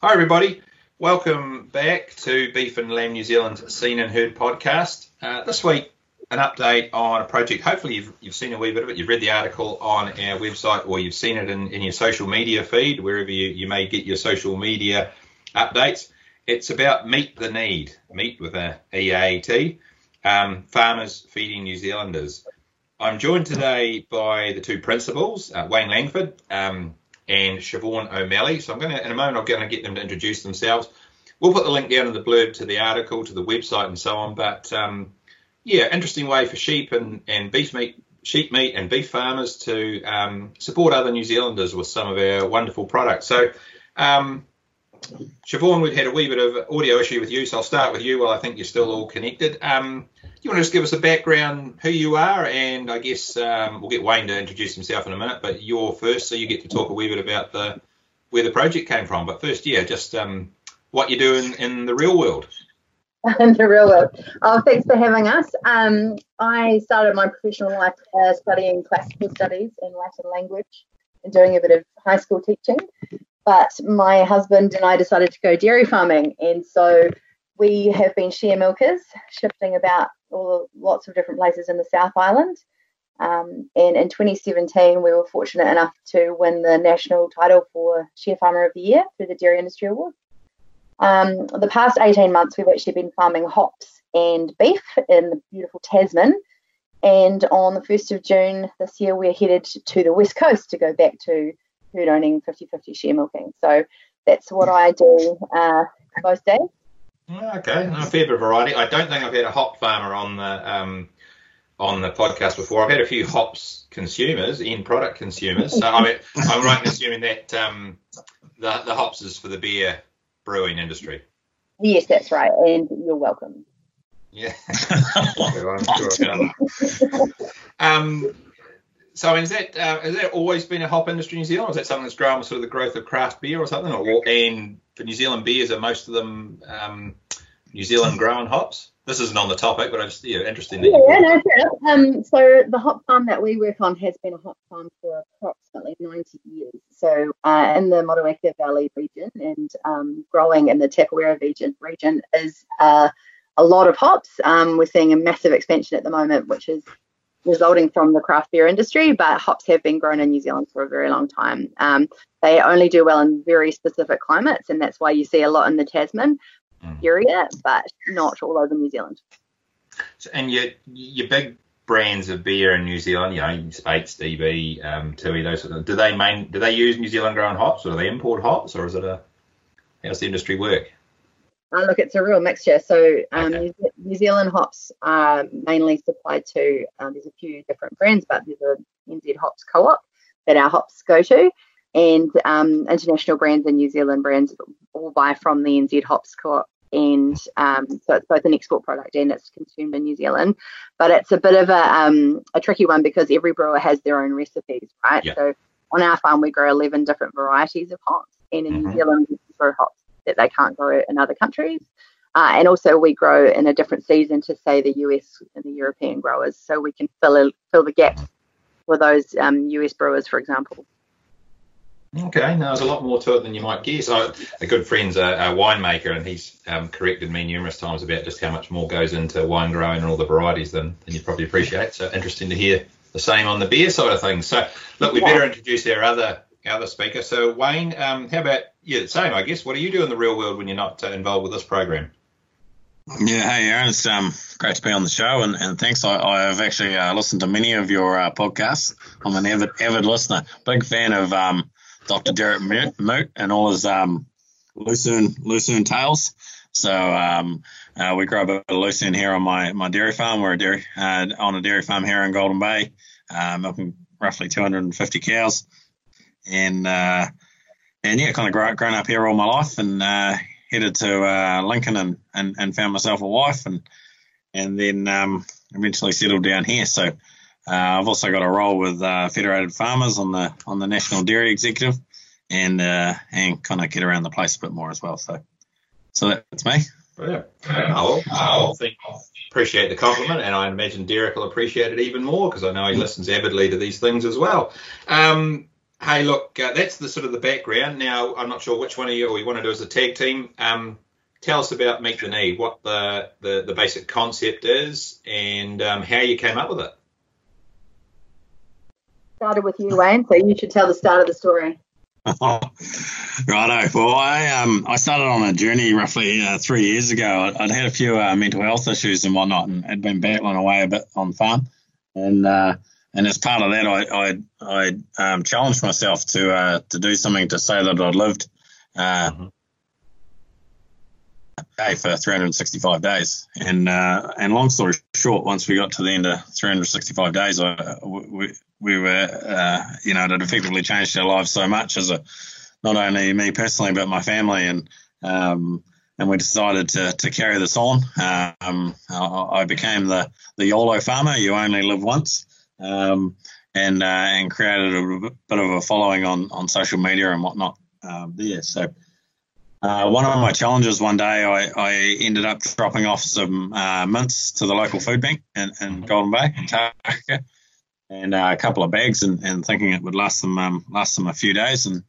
Hi, everybody. Welcome back to Beef and Lamb New Zealand's Seen and Heard podcast. Uh, this week, an update on a project. Hopefully, you've, you've seen a wee bit of it. You've read the article on our website or you've seen it in, in your social media feed, wherever you, you may get your social media updates. It's about Meet the Need, meet with a EAT, um, farmers feeding New Zealanders. I'm joined today by the two principals, uh, Wayne Langford, um, and Siobhan O'Malley. So I'm going to, in a moment, I'm going to get them to introduce themselves. We'll put the link down in the blurb to the article, to the website, and so on. But um, yeah, interesting way for sheep and, and beef meat, sheep meat and beef farmers to um, support other New Zealanders with some of our wonderful products. So, um, Siobhan, we've had a wee bit of audio issue with you, so I'll start with you while I think you're still all connected. Um, you want to just give us a background, who you are, and I guess um, we'll get Wayne to introduce himself in a minute, but you're first, so you get to talk a wee bit about the where the project came from. But first, yeah, just um, what you do in, in the real world. in the real world. Oh, thanks for having us. Um, I started my professional life uh, studying classical studies in Latin language and doing a bit of high school teaching. But my husband and I decided to go dairy farming, and so we have been share milkers, shifting about all lots of different places in the South Island. Um, and in 2017, we were fortunate enough to win the national title for Share Farmer of the Year through the Dairy Industry Award. Um, the past 18 months, we've actually been farming hops and beef in the beautiful Tasman. And on the 1st of June this year, we're headed to the West Coast to go back to herd owning 50 50 share milking. So that's what I do uh, most days. Okay, a fair bit of variety. I don't think I've had a hop farmer on the um, on the podcast before. I've had a few hops consumers, in product consumers. So I mean, I'm right in assuming that um, the the hops is for the beer brewing industry. Yes, that's right, and you're welcome. Yeah. um, so is that uh, has that always been a hop industry in New Zealand? Or is that something that's grown with sort of the growth of craft beer or something? Or and for New Zealand beers, are most of them um, New Zealand grown hops? This isn't on the topic, but I'm just yeah, interesting. That yeah, no, Um, so the hop farm that we work on has been a hop farm for approximately 90 years. So uh, in the Motueka Valley region and um, growing in the Tapawera region, region is uh, a lot of hops. Um, we're seeing a massive expansion at the moment, which is resulting from the craft beer industry, but hops have been grown in New Zealand for a very long time. Um, they only do well in very specific climates, and that's why you see a lot in the Tasman mm. area, but not all over New Zealand. So, and your your big brands of beer in New Zealand, you know, Speight's, DB, um, Tui, those sort of, do they main do they use New Zealand grown hops, or do they import hops, or is it a how's the industry work? Uh, look, it's a real mixture. So um, okay. New, Zealand hops are mainly supplied to. Um, there's a few different brands, but there's a NZ Hops Co-op that our hops go to, and um, international brands and New Zealand brands all buy from the NZ Hops Co-op. And um, so it's both an export product and it's consumed in New Zealand, but it's a bit of a, um, a tricky one because every brewer has their own recipes, right? Yeah. So on our farm we grow 11 different varieties of hops, and in mm-hmm. New Zealand we grow hops that they can't grow in other countries. Uh, and also, we grow in a different season to say the US and the European growers, so we can fill a, fill the gaps for those um, US brewers, for example. Okay, now there's a lot more to it than you might guess. I, a good friend's a, a winemaker, and he's um, corrected me numerous times about just how much more goes into wine growing and all the varieties than, than you probably appreciate. So interesting to hear the same on the beer side of things. So look, we better introduce our other other speaker. So Wayne, um, how about yeah, same I guess. What do you do in the real world when you're not uh, involved with this program? Yeah, hey Aaron, it's um, great to be on the show, and, and thanks. I, have actually uh, listened to many of your uh, podcasts. I'm an avid avid listener, big fan of um, Dr. Derek Moot and all his um, Lucerne Lucerne tales. So um, uh, we grow a bit of Lucerne here on my, my dairy farm. We're a dairy uh, on a dairy farm here in Golden Bay, uh, milking roughly 250 cows and uh, and yeah, kind of grown, grown up here all my life, and uh, headed to uh, Lincoln and, and, and found myself a wife, and and then um, eventually settled down here. So uh, I've also got a role with uh, Federated Farmers on the on the National Dairy Executive, and uh, and kind of get around the place a bit more as well. So so that's me. Brilliant. I'll, I'll think, appreciate the compliment, and I imagine Derek will appreciate it even more because I know he listens avidly to these things as well. Um, Hey, look, uh, that's the sort of the background. Now, I'm not sure which one of you or you want to do as a tag team. Um, tell us about Meet the Need, what the, the, the basic concept is, and um, how you came up with it. Started with you, Wayne, so you should tell the start of the story. Righto. Well, I um I started on a journey roughly uh, three years ago. I'd, had a few uh, mental health issues and whatnot, and had been battling away a bit on farm, and uh, and as part of that, I I, I um, challenged myself to uh, to do something to say that I'd lived uh, mm-hmm. day for 365 days. And uh, and long story short, once we got to the end of 365 days, I, we, we were uh, you know it had effectively changed our lives so much as a not only me personally but my family and um, and we decided to, to carry this on. Um, I, I became the, the YOLO farmer. You only live once um, and uh, and created a bit of a following on, on social media and whatnot um, there. So uh, one of my challenges one day, I, I ended up dropping off some uh, mince to the local food bank in, in Golden Bay in and uh, a couple of bags, and, and thinking it would last them um, last them a few days, and,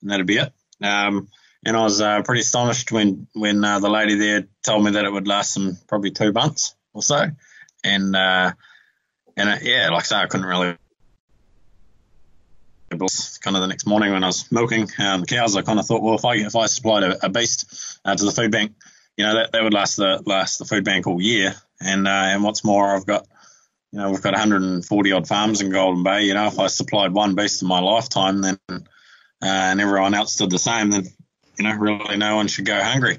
and that'd be it. Um, and I was uh, pretty astonished when when uh, the lady there told me that it would last them probably two months or so, and and uh, yeah, like I say, I couldn't really. Kind of the next morning when I was milking um, the cows, I kind of thought, well, if I if I supplied a, a beast uh, to the food bank, you know, that, that would last the last the food bank all year. And uh, and what's more, I've got, you know, we've got 140 odd farms in Golden Bay. You know, if I supplied one beast in my lifetime, then uh, and everyone else did the same, then you know, really no one should go hungry.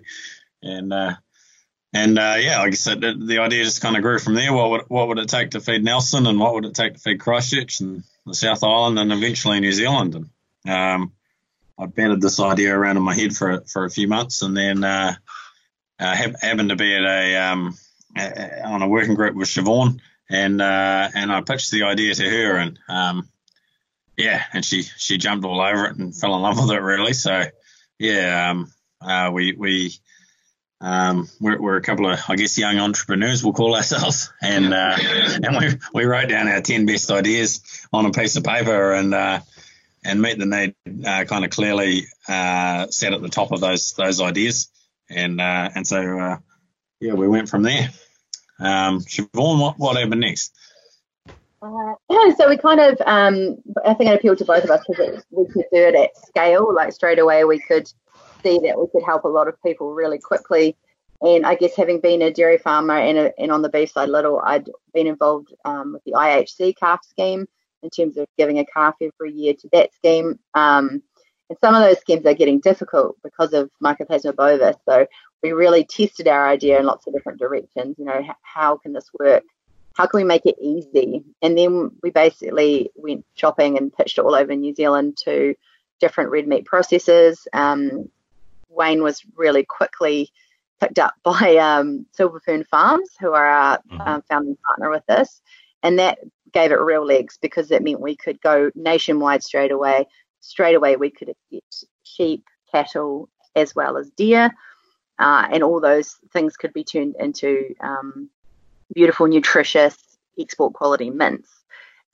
And uh, and uh, yeah, like I said, the, idea just kind of grew from there. What would what would it take to feed Nelson, and what would it take to feed Christchurch and the South Island, and eventually New Zealand? And um, I batted this idea around in my head for for a few months, and then uh, uh, happened to be at a, um, a, on a working group with Siobhan, and uh, and I pitched the idea to her, and um, yeah, and she she jumped all over it and fell in love with it really. So yeah, um, uh, we we um, we're, we're, a couple of, I guess, young entrepreneurs, we'll call ourselves, and uh, and we we wrote down our ten best ideas on a piece of paper, and uh, and meet the need uh, kind of clearly uh, sat at the top of those those ideas, and uh, and so uh, yeah, we went from there. Um, Siobhan, what what happened next? Uh, so we kind of, um, I think it appealed to both of us because we could do it at scale, like straight away we could see that we could help a lot of people really quickly. And I guess having been a dairy farmer and, a, and on the beef side little, I'd been involved um, with the IHC calf scheme in terms of giving a calf every year to that scheme. Um, and some of those schemes are getting difficult because of Mycoplasma bovis. So we really tested our idea in lots of different directions. You know, h- how can this work? How can we make it easy? And then we basically went shopping and pitched it all over New Zealand to different red meat processors, um, Wayne was really quickly picked up by um, Silver Fern Farms, who are our mm-hmm. um, founding partner with this. And that gave it real legs because it meant we could go nationwide straight away. Straight away, we could get sheep, cattle, as well as deer. Uh, and all those things could be turned into um, beautiful, nutritious, export quality mince.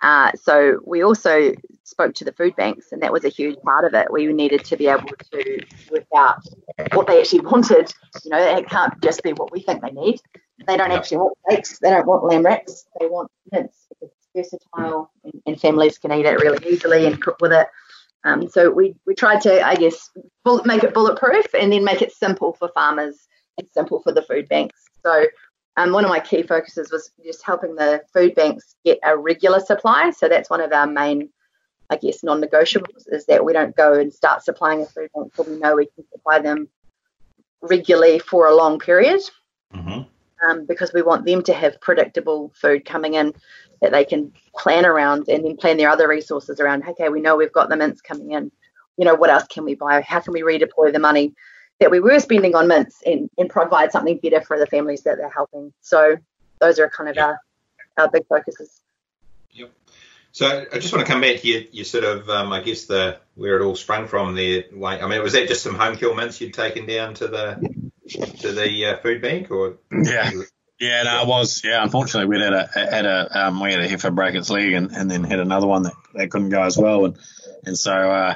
Uh, so we also spoke to the food banks, and that was a huge part of it. We needed to be able to work out what they actually wanted. You know, it can't just be what we think they need. They don't actually want steaks. They don't want lamb wraps. They want mince because it's versatile, and, and, families can eat it really easily and cook with it. Um, so we we tried to, I guess, bullet, make it bulletproof, and then make it simple for farmers and simple for the food banks. So um, one of my key focuses was just helping the food banks get a regular supply. So that's one of our main, I guess, non-negotiables is that we don't go and start supplying a food bank until we know we can supply them regularly for a long period. Mm-hmm. Um, because we want them to have predictable food coming in that they can plan around and then plan their other resources around. Okay, we know we've got the mince coming in. You know, what else can we buy? How can we redeploy the money that we were spending on mince and, and provide something better for the families that they're helping. So those are kind of our, our big focuses. Yep. So I just want to come back to your, you sort of, um, I guess the where it all sprung from there. I mean, was that just some home kill mince you'd taken down to the to the uh, food bank, or yeah, yeah, no, it was. Yeah, unfortunately, we had a had a um, we had a heifer break its leg, and, and then had another one that, that couldn't go as well, and And so, uh,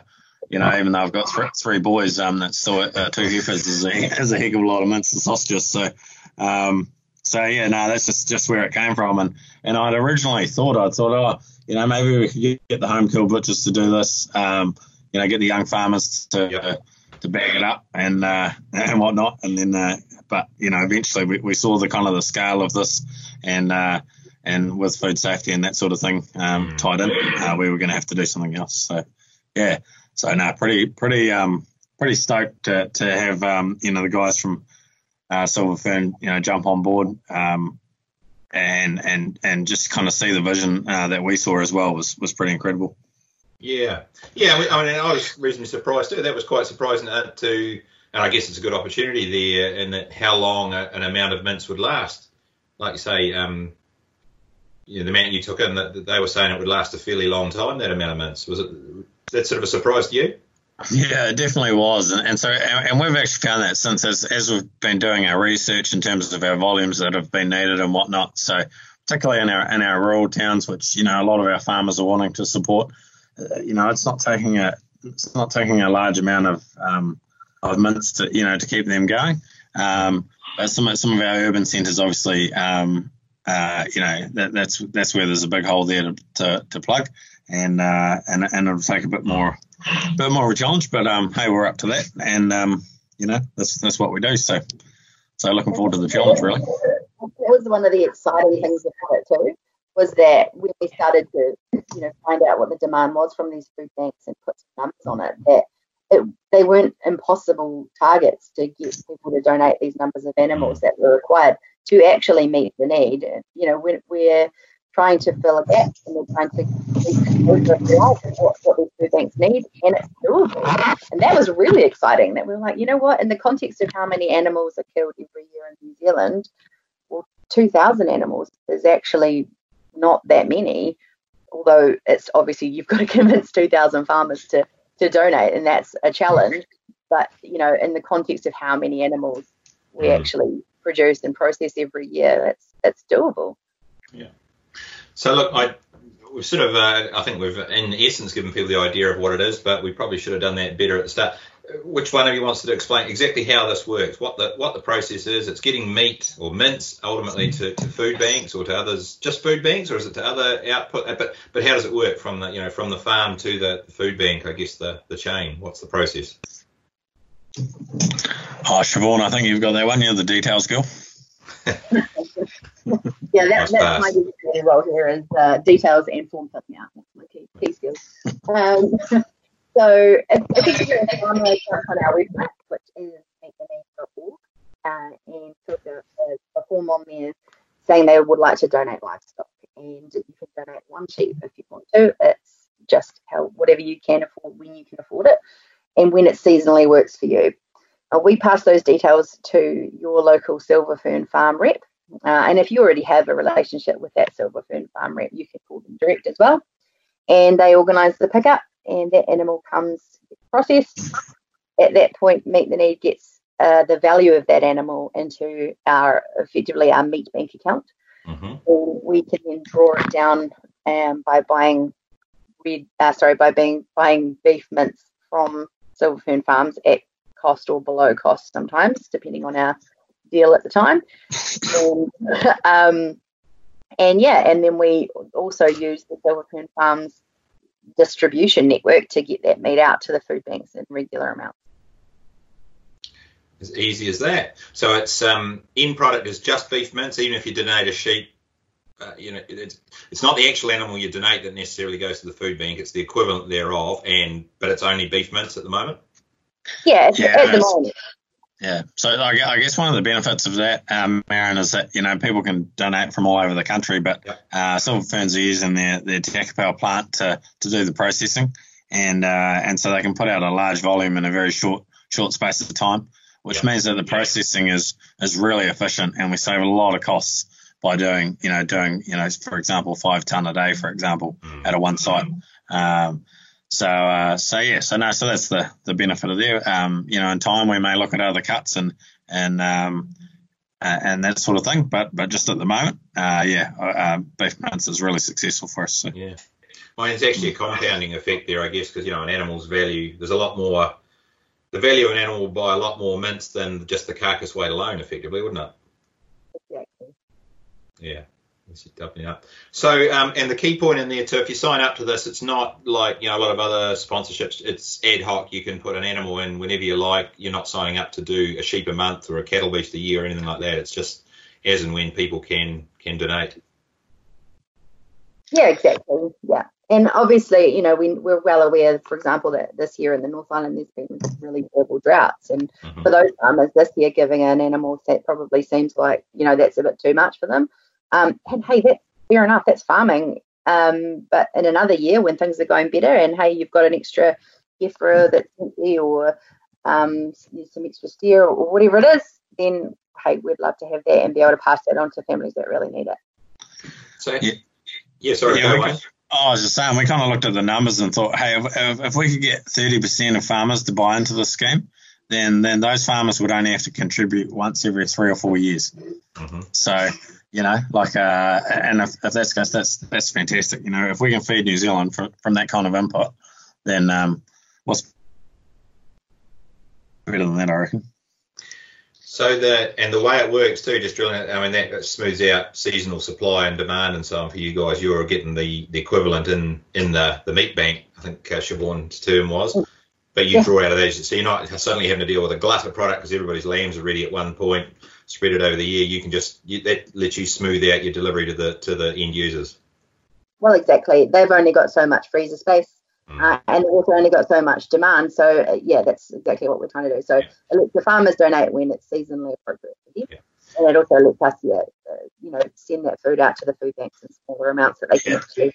you know, even though I've got three, three boys, um, that's still uh, two heifers is a, is a heck of a lot of mince and sausages. So, um, so yeah, no, that's just, just where it came from. And, and I'd originally thought, I'd thought, oh, you know, maybe we could get the home kill butchers to do this, um, you know, get the young farmers to, yep. to back it up and, uh, and whatnot. And then, uh, but, you know, eventually we, we saw the kind of the scale of this and, uh, and with food safety and that sort of thing um, mm. tied in, uh, we were going to have to do something else. So, yeah, so no, pretty, pretty, um, pretty stoked to, to have um, you know the guys from uh, Silver Fern, you know, jump on board um, and and and just kind of see the vision uh, that we saw as well was was pretty incredible. Yeah, yeah. I mean, I was reasonably surprised too. That was quite surprising to, and I guess it's a good opportunity there, and that how long an amount of mince would last. Like you say, um, you know, the amount you took in, that they were saying it would last a fairly long time. That amount of mince was it? That sort of a surprise to you? Yeah, it definitely was, and, and so and we've actually found that since as, as we've been doing our research in terms of our volumes that have been needed and whatnot. So particularly in our in our rural towns, which you know a lot of our farmers are wanting to support. Uh, you know, it's not taking a it's not taking a large amount of um, of mince to you know to keep them going. Um, but some some of our urban centres, obviously, um, uh, you know that, that's that's where there's a big hole there to, to, to plug, and uh, and and it'll take a bit more bit more of a challenge, but um, hey, we're up to that, and um, you know that's that's what we do. So, so looking forward to the challenge, really. That was one of the exciting things about it too, was that when we started to you know find out what the demand was from these food banks and put some numbers on it, that it, they weren't impossible targets to get people to donate these numbers of animals that were required to actually meet the need. You know, we're, we're trying to fill a gap and we're trying to what, what these food banks need, and it's doable. And that was really exciting. That we were like, you know what? In the context of how many animals are killed every year in New Zealand, well, 2,000 animals is actually not that many. Although it's obviously you've got to convince 2,000 farmers to to donate, and that's a challenge. But you know, in the context of how many animals we mm. actually produce and process every year, it's it's doable. Yeah. So look, I we've sort of, uh, I think we've in essence given people the idea of what it is, but we probably should have done that better at the start. Which one of you wants to explain exactly how this works? What the what the process is? It's getting meat or mince ultimately to, to food banks or to others, just food banks, or is it to other output? Uh, but but how does it work from the you know from the farm to the food bank? I guess the the chain. What's the process? Oh, Siobhan, I think you've got that one. You're the details girl. yeah, that, that's my role here is uh, details and form filling out. That's my key, key skills. Um, so if, if you a farmer account on our website, which is meettheneeds.org, uh, and fill out a, a form on there saying they would like to donate livestock, and you can donate one sheep if you want to. It's just how whatever you can afford when you can afford it, and when it seasonally works for you. Uh, we pass those details to your local silver fern farm rep, uh, and if you already have a relationship with that silver fern farm rep, you can call them direct as well. And they organise the pickup, and that animal comes processed. At that point, Meet the Need gets uh, the value of that animal into our effectively our meat bank account. Mm-hmm. we can then draw it down um, by buying red, uh, sorry, by being buying beef mince from Silver Fern Farms at cost or below cost sometimes, depending on our deal at the time. and, um, and yeah, and then we also use the Silver Fern Farms distribution network to get that meat out to the food banks in regular amounts. As easy as that. So it's um, in product is just beef mince, even if you donate a sheep. Uh, you know, it's, it's not the actual animal you donate that necessarily goes to the food bank. It's the equivalent thereof, and but it's only beef mince at the moment. Yeah, yeah at the moment. Yeah. So I guess one of the benefits of that, um, Aaron, is that, you know, people can donate from all over the country, but yep. uh, Silver Ferns are using their, their Takapau plant to, to do the processing. And, uh, and so they can put out a large volume in a very short, short space of time, which yep. means that the processing is, is really efficient and we save a lot of costs by doing, you know, doing, you know, for example, five ton a day, for example, mm. at a one site. Um, so, uh, so yeah, so no, so that's the, the benefit of there. Um, you know, in time we may look at other cuts and, and, um, uh, and that sort of thing. But, but just at the moment, uh, yeah, uh, beef mince is really successful for us. So. Yeah. Well, it's actually a compounding effect there, I guess, because you know an animal's value. There's a lot more. The value of an animal will buy a lot more mince than just the carcass weight alone, effectively, wouldn't it? Exactly. Yeah. Doubling up. So, um, and the key point in there too, if you sign up to this, it's not like you know a lot of other sponsorships. It's ad hoc. You can put an animal in whenever you like. You're not signing up to do a sheep a month or a cattle beast a year or anything like that. It's just as and when people can can donate. Yeah, exactly. Yeah. And obviously, you know, we, we're well aware, for example, that this year in the North Island there's been really terrible droughts. And Mhm. for those farmers this year, giving an animal that probably seems like, you know, that's a bit too much for them. Um, and hey, that's fair enough, that's farming. Um, but in another year when things are going better and hey, you've got an extra heifer that's empty or um, some extra steer or whatever it is, then hey, we'd love to have that and be able to pass that on to families that really need it. So, Yeah. yeah, sorry, Yeah, go. Oh, I was just saying, we kind of looked at the numbers and thought, hey, if, if, if we could get 30% of farmers to buy into this scheme, then then those farmers would only have to contribute once every three or four years. Mhm. So, you know, like, uh, and if, if that's that's that's fantastic. You know, if we can feed New Zealand from, from that kind of input, then um, what's better than that, I reckon. So the and the way it works too, just drilling it. I mean that smooths out seasonal supply and demand and so on for you guys. You're getting the, the equivalent in in the, the meat bank. I think uh, Siobhan's term was, but you Yeah. draw out of those. So you're not suddenly having to deal with a glut of product because everybody's lambs are ready at one point. Spread it over the year. You can just you, that lets you smooth out your delivery to the to the end users. Well, exactly. They've only got so much freezer space, Mm. uh, and they've also only got so much demand. So, uh, yeah, that's exactly what we're trying to do. So, Yeah. it lets the farmers donate when it's seasonally appropriate for them, Yeah. and it also lets us, yeah, uh, you know, send that food out to the food banks in smaller amounts that they can Yeah. actually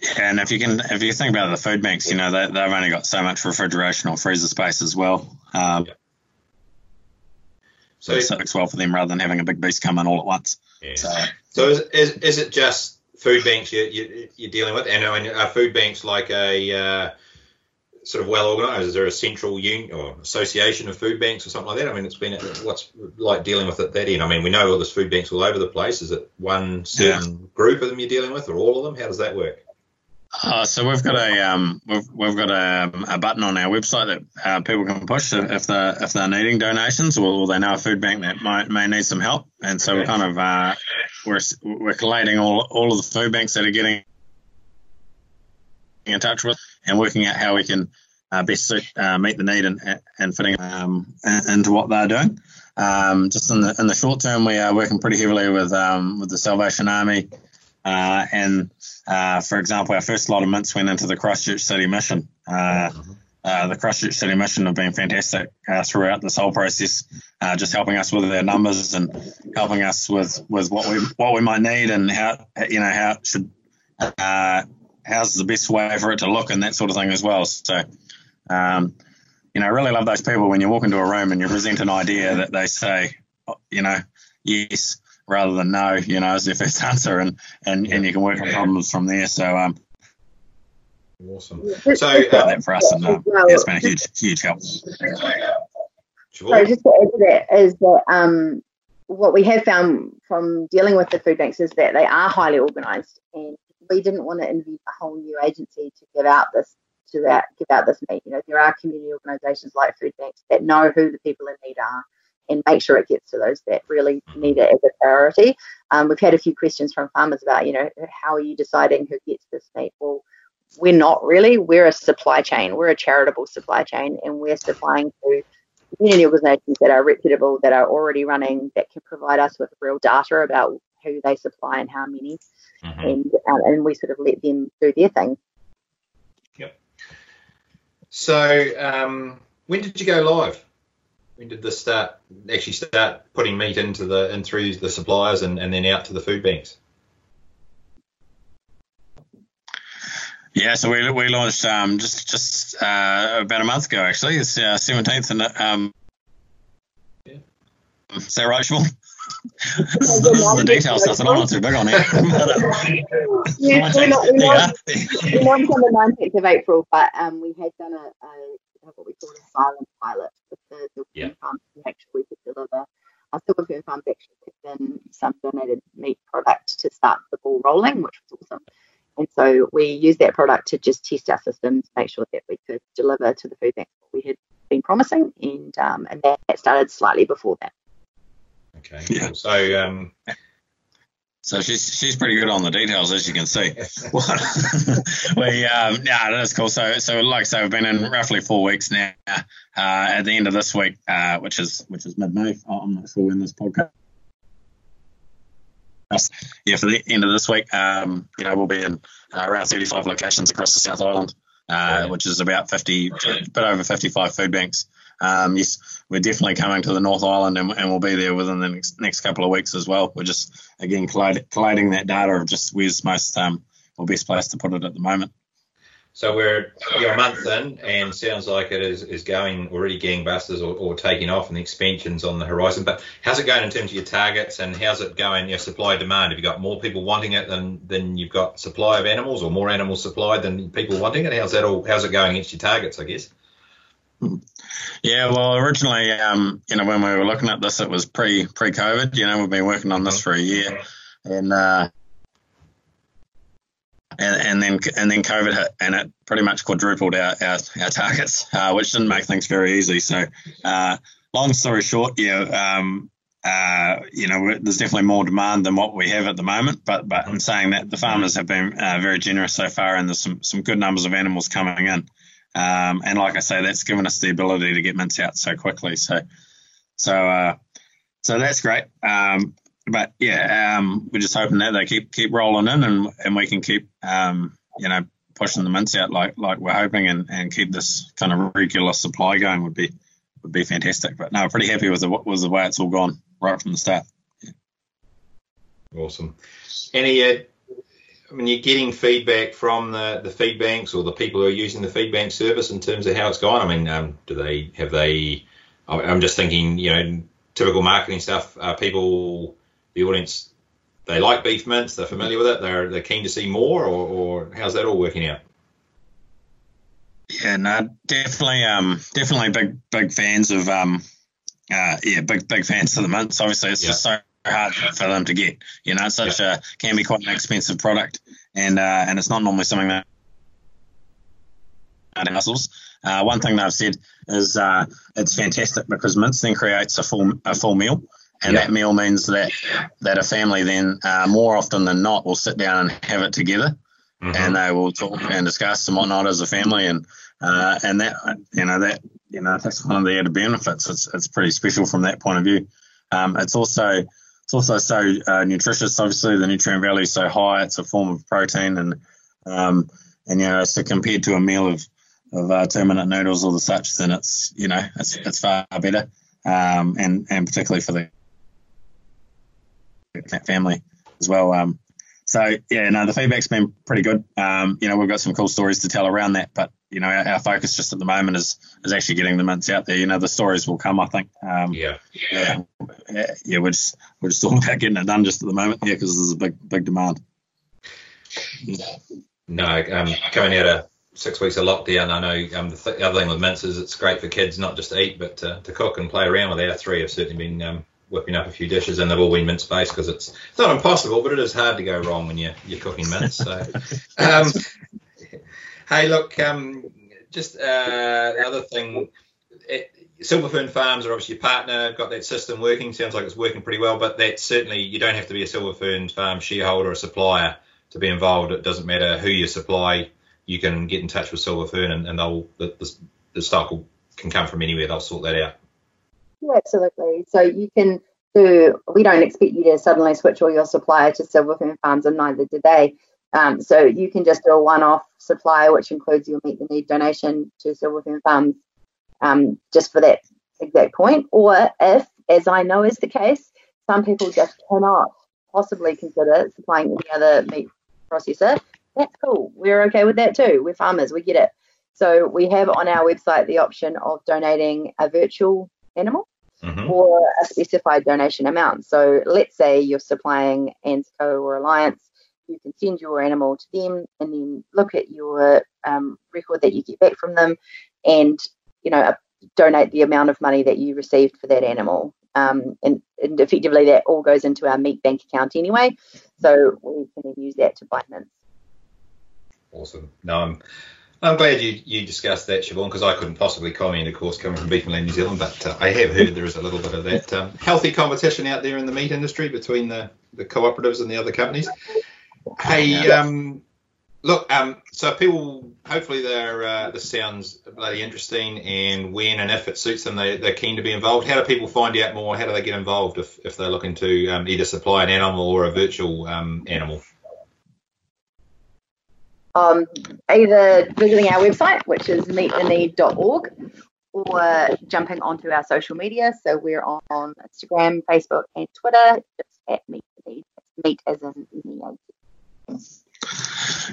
do safely. And if you can, if you think about the food banks, you know, they, they've only got so much refrigeration or freezer space as well. Um, Yeah. so So it works well for them rather than having a big beast come in all at once. yeah. So So is, is, is it just food banks you, you, you're dealing with? And I mean, are food banks like a uh, sort of well organised? Is there a central union or association of food banks or something like that? I mean, it's been what's like dealing with it that end. I mean, we know all there's food banks all over the place. Is it one certain group of them you're dealing with, or all of them? How does that work? Uh, so we've got a um, we've, we've got a, a button on our website that uh, people can push if they're if they're needing donations or, or they know a food bank that might may need some help. And so we're kind of uh, we're we're collating all all of the food banks that are getting in touch with and working out how we can uh, best uh, meet the need and and fitting um, into what they're doing. Um, just in the in the short term, we are working pretty heavily with um, with the Salvation Army. Uh, and uh, for example, our first lot of mince went into the Christchurch City Mission. Uh, uh, the Christchurch City Mission have been fantastic uh, throughout this whole process, uh, just helping us with our numbers and helping us with, with what we what we might need and how you know how it should uh, how's the best way for it to look and that sort of thing as well. So, um, you know, I really love those people when you walk into a room and you present an idea that they say, you know, yes rather than no, you know, as their first answer, and and, and you can work on problems from there. So um, Awesome. So, just uh, that for us, and um, Well, yeah, it's been a huge huge help. Sure. So just to add to that is that um, what we have found from dealing with the food banks is that they are highly organised, and we didn't want to invent a whole new agency to give out this to that give out this meat. You know, there are community organisations like food banks that know who the people in need are and make sure it gets to those that really need it as a priority. Um, we've had a few questions from farmers about, you know, how are you deciding who gets this meat? Well, we're not really. We're a supply chain. We're a charitable supply chain, and we're supplying to community organisations that are reputable, that are already running, that can provide us with real data about who they supply and how many, Mhm. and um, and we sort of let them do their thing. Yep. So, um, when did you go live? When did this start? Actually, start putting meat into the in through the suppliers and, and then out to the food banks. Yeah, so we, we launched um, just just uh, about a month ago actually. It's seventeenth, and um, Yeah. is that right, Siobhan? this, this is the detail stuff that I'm not too big on here. But, uh, Yes, we're not, we're yeah. we launched on the 19th of April, but um, we had done a, a what we call a silent pilot with the Silver Fern Yeah. farm to make sure we could deliver. Our Silver Fern farms actually picked in some donated meat product to start the ball rolling, which was awesome. And so we used that product to just test our systems, make sure that we could deliver to the food bank what we had been promising, and um, and that started slightly before that. Okay. Yeah. So um, so she's she's pretty good on the details, as you can see. we um, yeah, that's cool. So so like I say, we've been in roughly four weeks now. Uh, at the end of this week, uh, which is which is mid May. I'm not sure when this podcast. Yeah, for the end of this week, um, you know, we'll be in uh, around 35 locations across the South Island, uh, which is about 50, a bit over 55 food banks um, yes, we're definitely coming to the North Island and, and we'll be there within the next, next couple of weeks as well. We're just, again, collating that data of just where's most um, or best place to put it at the moment. So we're you're a month in, and sounds like it is, is going already gangbusters or, or taking off, and the expansion's on the horizon. But how's it going in terms of your targets, and how's it going your supply demand? Have you got more people wanting it than than you've got supply of animals, or more animals supplied than people wanting it? How's that all? How's it going against your targets? I guess. Yeah, well, originally, um, you know, when we were looking at this, it was pre pre COVID. You know, we've been working on this for a year, and uh, and, and then and then COVID hit, and it pretty much quadrupled our our, our targets, uh, which didn't make things very easy. So, uh, long story short, yeah, um, uh, you know, there's definitely more demand than what we have at the moment. But but in saying that, the farmers have been uh, very generous so far, and there's some some good numbers of animals coming in. Um, and like I say, that's given us the ability to get mince out so quickly. So, so, uh, so that's great. Um, but yeah, um, we're just hoping that they keep keep rolling in, and and we can keep um, you know pushing the mince out like like we're hoping, and, and keep this kind of regular supply going would be would be fantastic. But no, pretty happy with the with the way it's all gone right from the start. Yeah. Awesome. Any uh, when you're getting feedback from the, the feed banks or the people who are using the feed bank service in terms of how it's gone? I mean, um, do they have they? I'm just thinking, you know, typical marketing stuff. Uh, people, the audience, they like beef mince. They're familiar with it. They're they're keen to see more, or, or how's that all working out? Yeah, no, definitely, um, definitely big big fans of um, uh, yeah, big big fans of the mince. Obviously, it's yeah. just so hard for them to get. You know, such yeah. a can be quite an expensive product, and uh, and it's not normally something that hustles. Uh, one thing that I've said is uh, it's fantastic because mince then creates a full a full meal, and yeah. that meal means that that a family then uh, more often than not will sit down and have it together, mm-hmm. and they will talk and discuss and whatnot as a family, and uh, and that you know that you know that's one of the added benefits. It's it's pretty special from that point of view. Um, it's also it's also so uh, nutritious. Obviously, the nutrient value is so high. It's a form of protein, and um, and you know, so compared to a meal of of uh, two minute noodles or the such, then it's you know it's it's far better, um, and and particularly for the family as well. Um, so yeah, no, the feedback's been pretty good. Um, you know, we've got some cool stories to tell around that, but you know, our, our, focus just at the moment is is actually getting the mince out there. You know, the stories will come, I think. Um, yeah. yeah. Yeah, we're just we're just talking about getting it done just at the moment, yeah, because there's a big big demand. No, um, coming out of six weeks of lockdown, I know um, the, th- the, other thing with mince is it's great for kids not just to eat but to, to cook and play around with. Our three have certainly been um, whipping up a few dishes, and they've all been mince based because it's, it's not impossible, but it is hard to go wrong when you're you're cooking mince. So. Um, Hey, look, um, just uh, the other thing, it, Silver Fern Farms are obviously your partner, got that system working. Sounds like it's working pretty well, but that certainly you don't have to be a Silver Fern Farm shareholder or supplier to be involved. It doesn't matter who you supply, you can get in touch with Silver Fern and, and they'll the, the, the stock will, can come from anywhere. They'll sort that out. Yeah, absolutely. So you can do. We don't expect you to suddenly switch all your supplier to Silver Fern Farms, and neither do they. Um, so you can just do a one-off supply, which includes your meet the need donation to Silver Fern Farms, um, just for that exact point. Or if, as I know is the case, some people just cannot possibly consider supplying any other meat processor, that's cool. We're okay with that too. We're farmers, we get it. So we have on our website the option of donating a virtual animal mm-hmm. or a specified donation amount. So let's say you're supplying ANZCO or Alliance you can send your animal to them and then look at your um, record that you get back from them and you know donate the amount of money that you received for that animal um, and, and, effectively that all goes into our meat bank account anyway so we can use that to buy mince Awesome. No, I'm I'm glad you, you discussed that, Siobhan, because I couldn't possibly comment, of course, coming from Beef and Lamb New Zealand, but uh, I have heard there is a little bit of that um, healthy competition out there in the meat industry between the, the cooperatives and the other companies. Hey, um, look, um, so people, hopefully, they're, uh, this sounds bloody interesting, and when and if it suits them, they, they're keen to be involved. How do people find out more? How do they get involved if, if they're looking to um, either supply an animal or a virtual um, animal? um, either visiting our website, which is meettheneed.org, or jumping onto our social media. So we're on Instagram, Facebook, and Twitter, just at Meet the Need. Meet as in meat.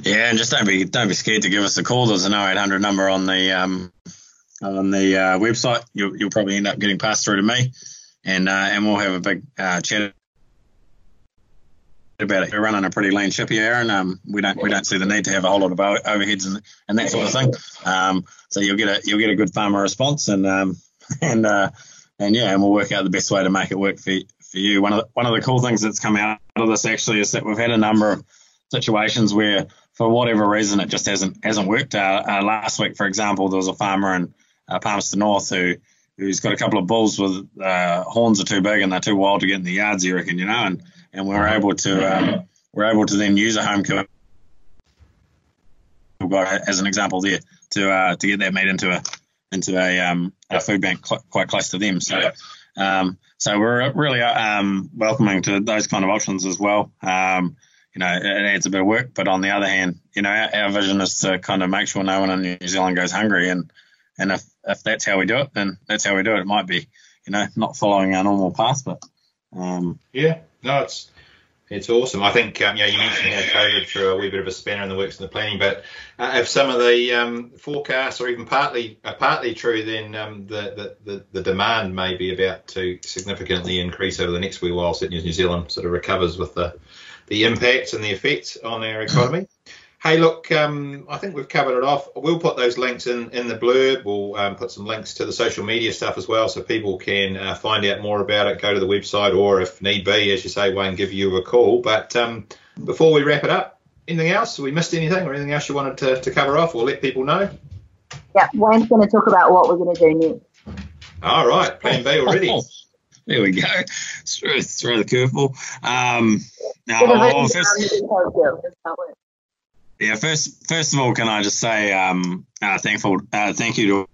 Yeah, and just don't be don't be scared to give us a call. There's an 0800 number on the um, on the uh, website. You'll, you'll probably end up getting passed through to me, and uh, and we'll have a big uh, chat about it. We're running a pretty lean ship here, and um, we don't we don't see the need to have a whole lot of overheads and, and that sort of thing. Um, so you'll get a you'll get a good farmer response, and um, and uh, and yeah, and we'll work out the best way to make it work for for you. One of the, one of the cool things that's come out of this actually is that we've had a number of situations where for whatever reason it just hasn't hasn't worked. Uh, uh, last week, for example, there was a farmer in uh, Palmerston North who who's got a couple of bulls with uh, horns are too big and they're too wild to get in the yards, you reckon, you know, and and we were able to um, we're able to then use a home kill as an example there to uh, to get that meat into a into a, um, a food bank cl- quite close to them. So um, so we're really um, welcoming to those kind of options as well. Um, you know, it adds a bit of work, but on the other hand, you know, our, our, vision is to kind of make sure no one in New Zealand goes hungry, and and if if that's how we do it, then that's how we do it. It might be, you know, not following our normal path, but um, yeah, no, it's it's awesome. I think um, know you mentioned how COVID threw a wee bit of a spanner in the works in the planning, but uh, if some of the um, forecasts are even partly uh, partly true, then um, the, the, the, demand may be about to significantly increase over the next wee while. Certainly, New Zealand sort of recovers with the the impacts and the effects on our economy. Hey, look, um, I think we've covered it off. We'll put those links in, in the blurb. We'll um, put some links to the social media stuff as well so people can uh, find out more about it, go to the website, or if need be, as you say, Wayne, give you a call. But um, before we wrap it up, anything else? Have we missed anything or anything else you wanted to, to cover off or let people know? Yeah, Wayne's going to talk about what we're going to do next. All right, plan B already. there we go. Throw, throw the curveball. Um, now, well, first, yeah, first first of all, can I just say um, uh, thankful, uh, thank you to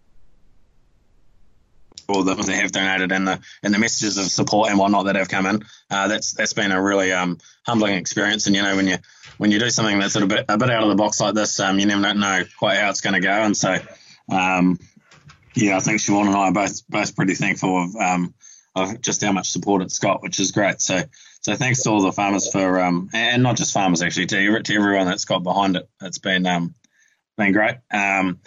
all that have donated and the and the messages of support and whatnot that have come in. Uh, that's that's been a really um, humbling experience. And you know, when you when you do something that's a bit a bit out of the box like this, um, you never know quite how it's going to go. And so, um, yeah, I think Siobhan and I are both both pretty thankful of of just how much support it's got, which is great. So so thanks to all the farmers for, um, and not just farmers actually, to, to everyone that's got behind it. It's been um, been great. Um,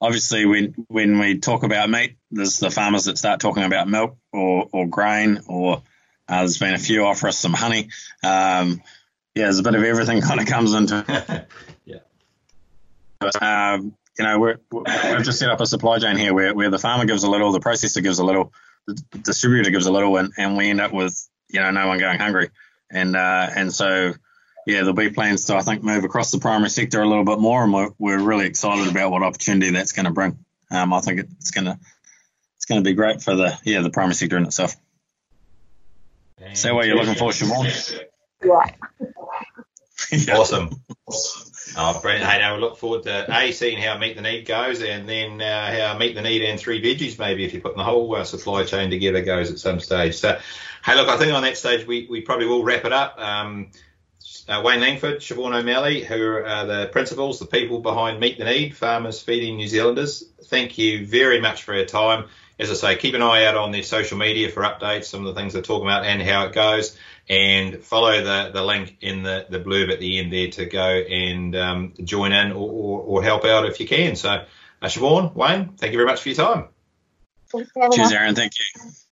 obviously, when when we talk about meat, there's the farmers that start talking about milk or, or grain, or uh, there's been a few offer us some honey. Um, yeah, there's a bit of everything kind of comes into. it. yeah. Um, you know, we're, we've just set up a supply chain here where, where the farmer gives a little, the processor gives a little, the distributor gives a little, and, and we end up with you know, no one going hungry. And uh, and so, yeah, there'll be plans to I think move across the primary sector a little bit more, and we're, we're really excited about what opportunity that's going to bring. Um, I think it's going to it's going to be great for the yeah the primary sector in itself. Is that what you're looking for, Siobhan? Yeah. Awesome. Oh, brilliant. Hey, now we look forward to A, seeing how Meet the Need goes, and then uh, how Meet the Need and Three Veggies, maybe if you're putting the whole uh, supply chain together, goes at some stage. So, hey, look, I think on that stage we, we probably will wrap it up. Um, uh, Wayne Langford, Siobhan O'Malley, who are the principals, the people behind Meet the Need, Farmers Feeding New Zealanders. Thank you very much for your time. As I say, keep an eye out on their social media for updates, some of the things they're talking about and how it goes and follow the, the link in the, the blurb at the end there to go and um, join in or, or, or, help out if you can. So, uh, Siobhan, Wayne, thank you very much for your time. Cheers, Aaron. Thank you.